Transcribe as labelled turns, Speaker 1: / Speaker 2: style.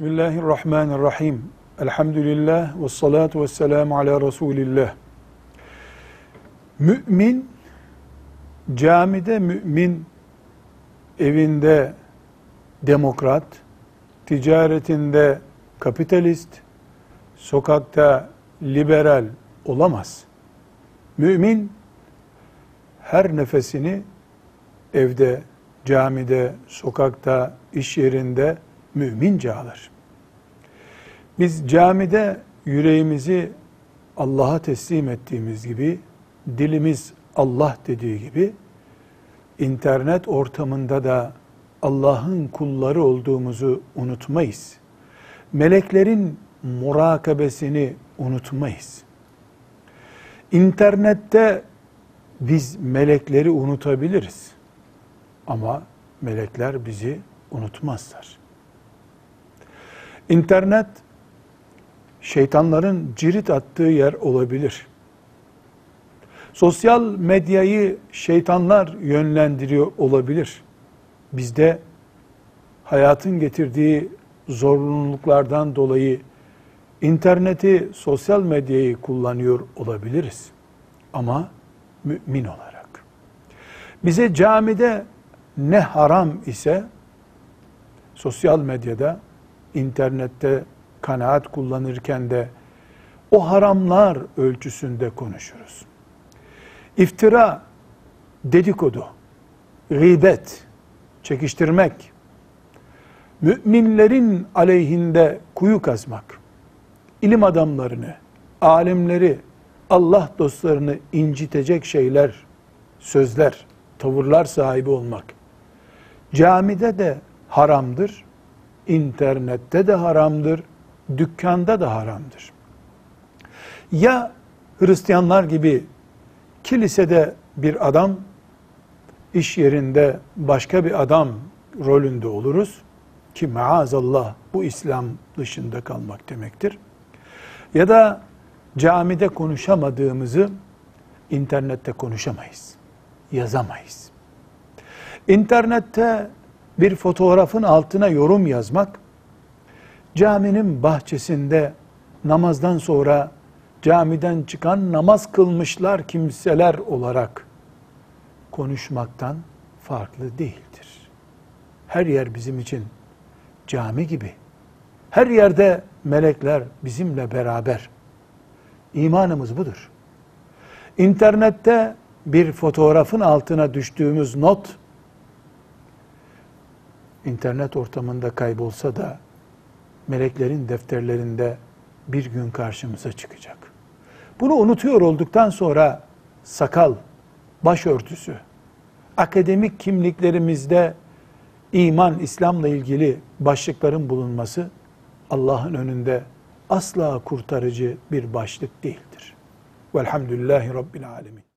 Speaker 1: Bismillahirrahmanirrahim. Elhamdülillah ve salatu ve selamu ala Resulillah. Mümin, camide mümin, evinde demokrat, ticaretinde kapitalist, sokakta liberal olamaz. Mümin her nefesini evde, camide, sokakta, iş yerinde mümince alır. Biz camide yüreğimizi Allah'a teslim ettiğimiz gibi, dilimiz Allah dediği gibi, internet ortamında da Allah'ın kulları olduğumuzu unutmayız. Meleklerin murakabesini unutmayız. İnternette biz melekleri unutabiliriz. Ama melekler bizi unutmazlar. İnternet şeytanların cirit attığı yer olabilir. Sosyal medyayı şeytanlar yönlendiriyor olabilir. Bizde hayatın getirdiği zorunluluklardan dolayı interneti, sosyal medyayı kullanıyor olabiliriz. Ama mümin olarak. Bize camide ne haram ise sosyal medyada, internette kanaat kullanırken de o haramlar ölçüsünde konuşuruz. İftira, dedikodu, gıybet, çekiştirmek, müminlerin aleyhinde kuyu kazmak, ilim adamlarını, alimleri, Allah dostlarını incitecek şeyler, sözler, tavırlar sahibi olmak, camide de haramdır, internette de haramdır, dükkanda da haramdır. Ya Hristiyanlar gibi kilisede bir adam, iş yerinde başka bir adam rolünde oluruz ki maazallah bu İslam dışında kalmak demektir. Ya da camide konuşamadığımızı internette konuşamayız, yazamayız. İnternette bir fotoğrafın altına yorum yazmak, caminin bahçesinde namazdan sonra camiden çıkan namaz kılmışlar kimseler olarak konuşmaktan farklı değildir. Her yer bizim için cami gibi. Her yerde melekler bizimle beraber. İmanımız budur. İnternette bir fotoğrafın altına düştüğümüz not internet ortamında kaybolsa da meleklerin defterlerinde bir gün karşımıza çıkacak. Bunu unutuyor olduktan sonra sakal, başörtüsü, akademik kimliklerimizde iman, İslam'la ilgili başlıkların bulunması Allah'ın önünde asla kurtarıcı bir başlık değildir. Velhamdülillahi Rabbil Alemin.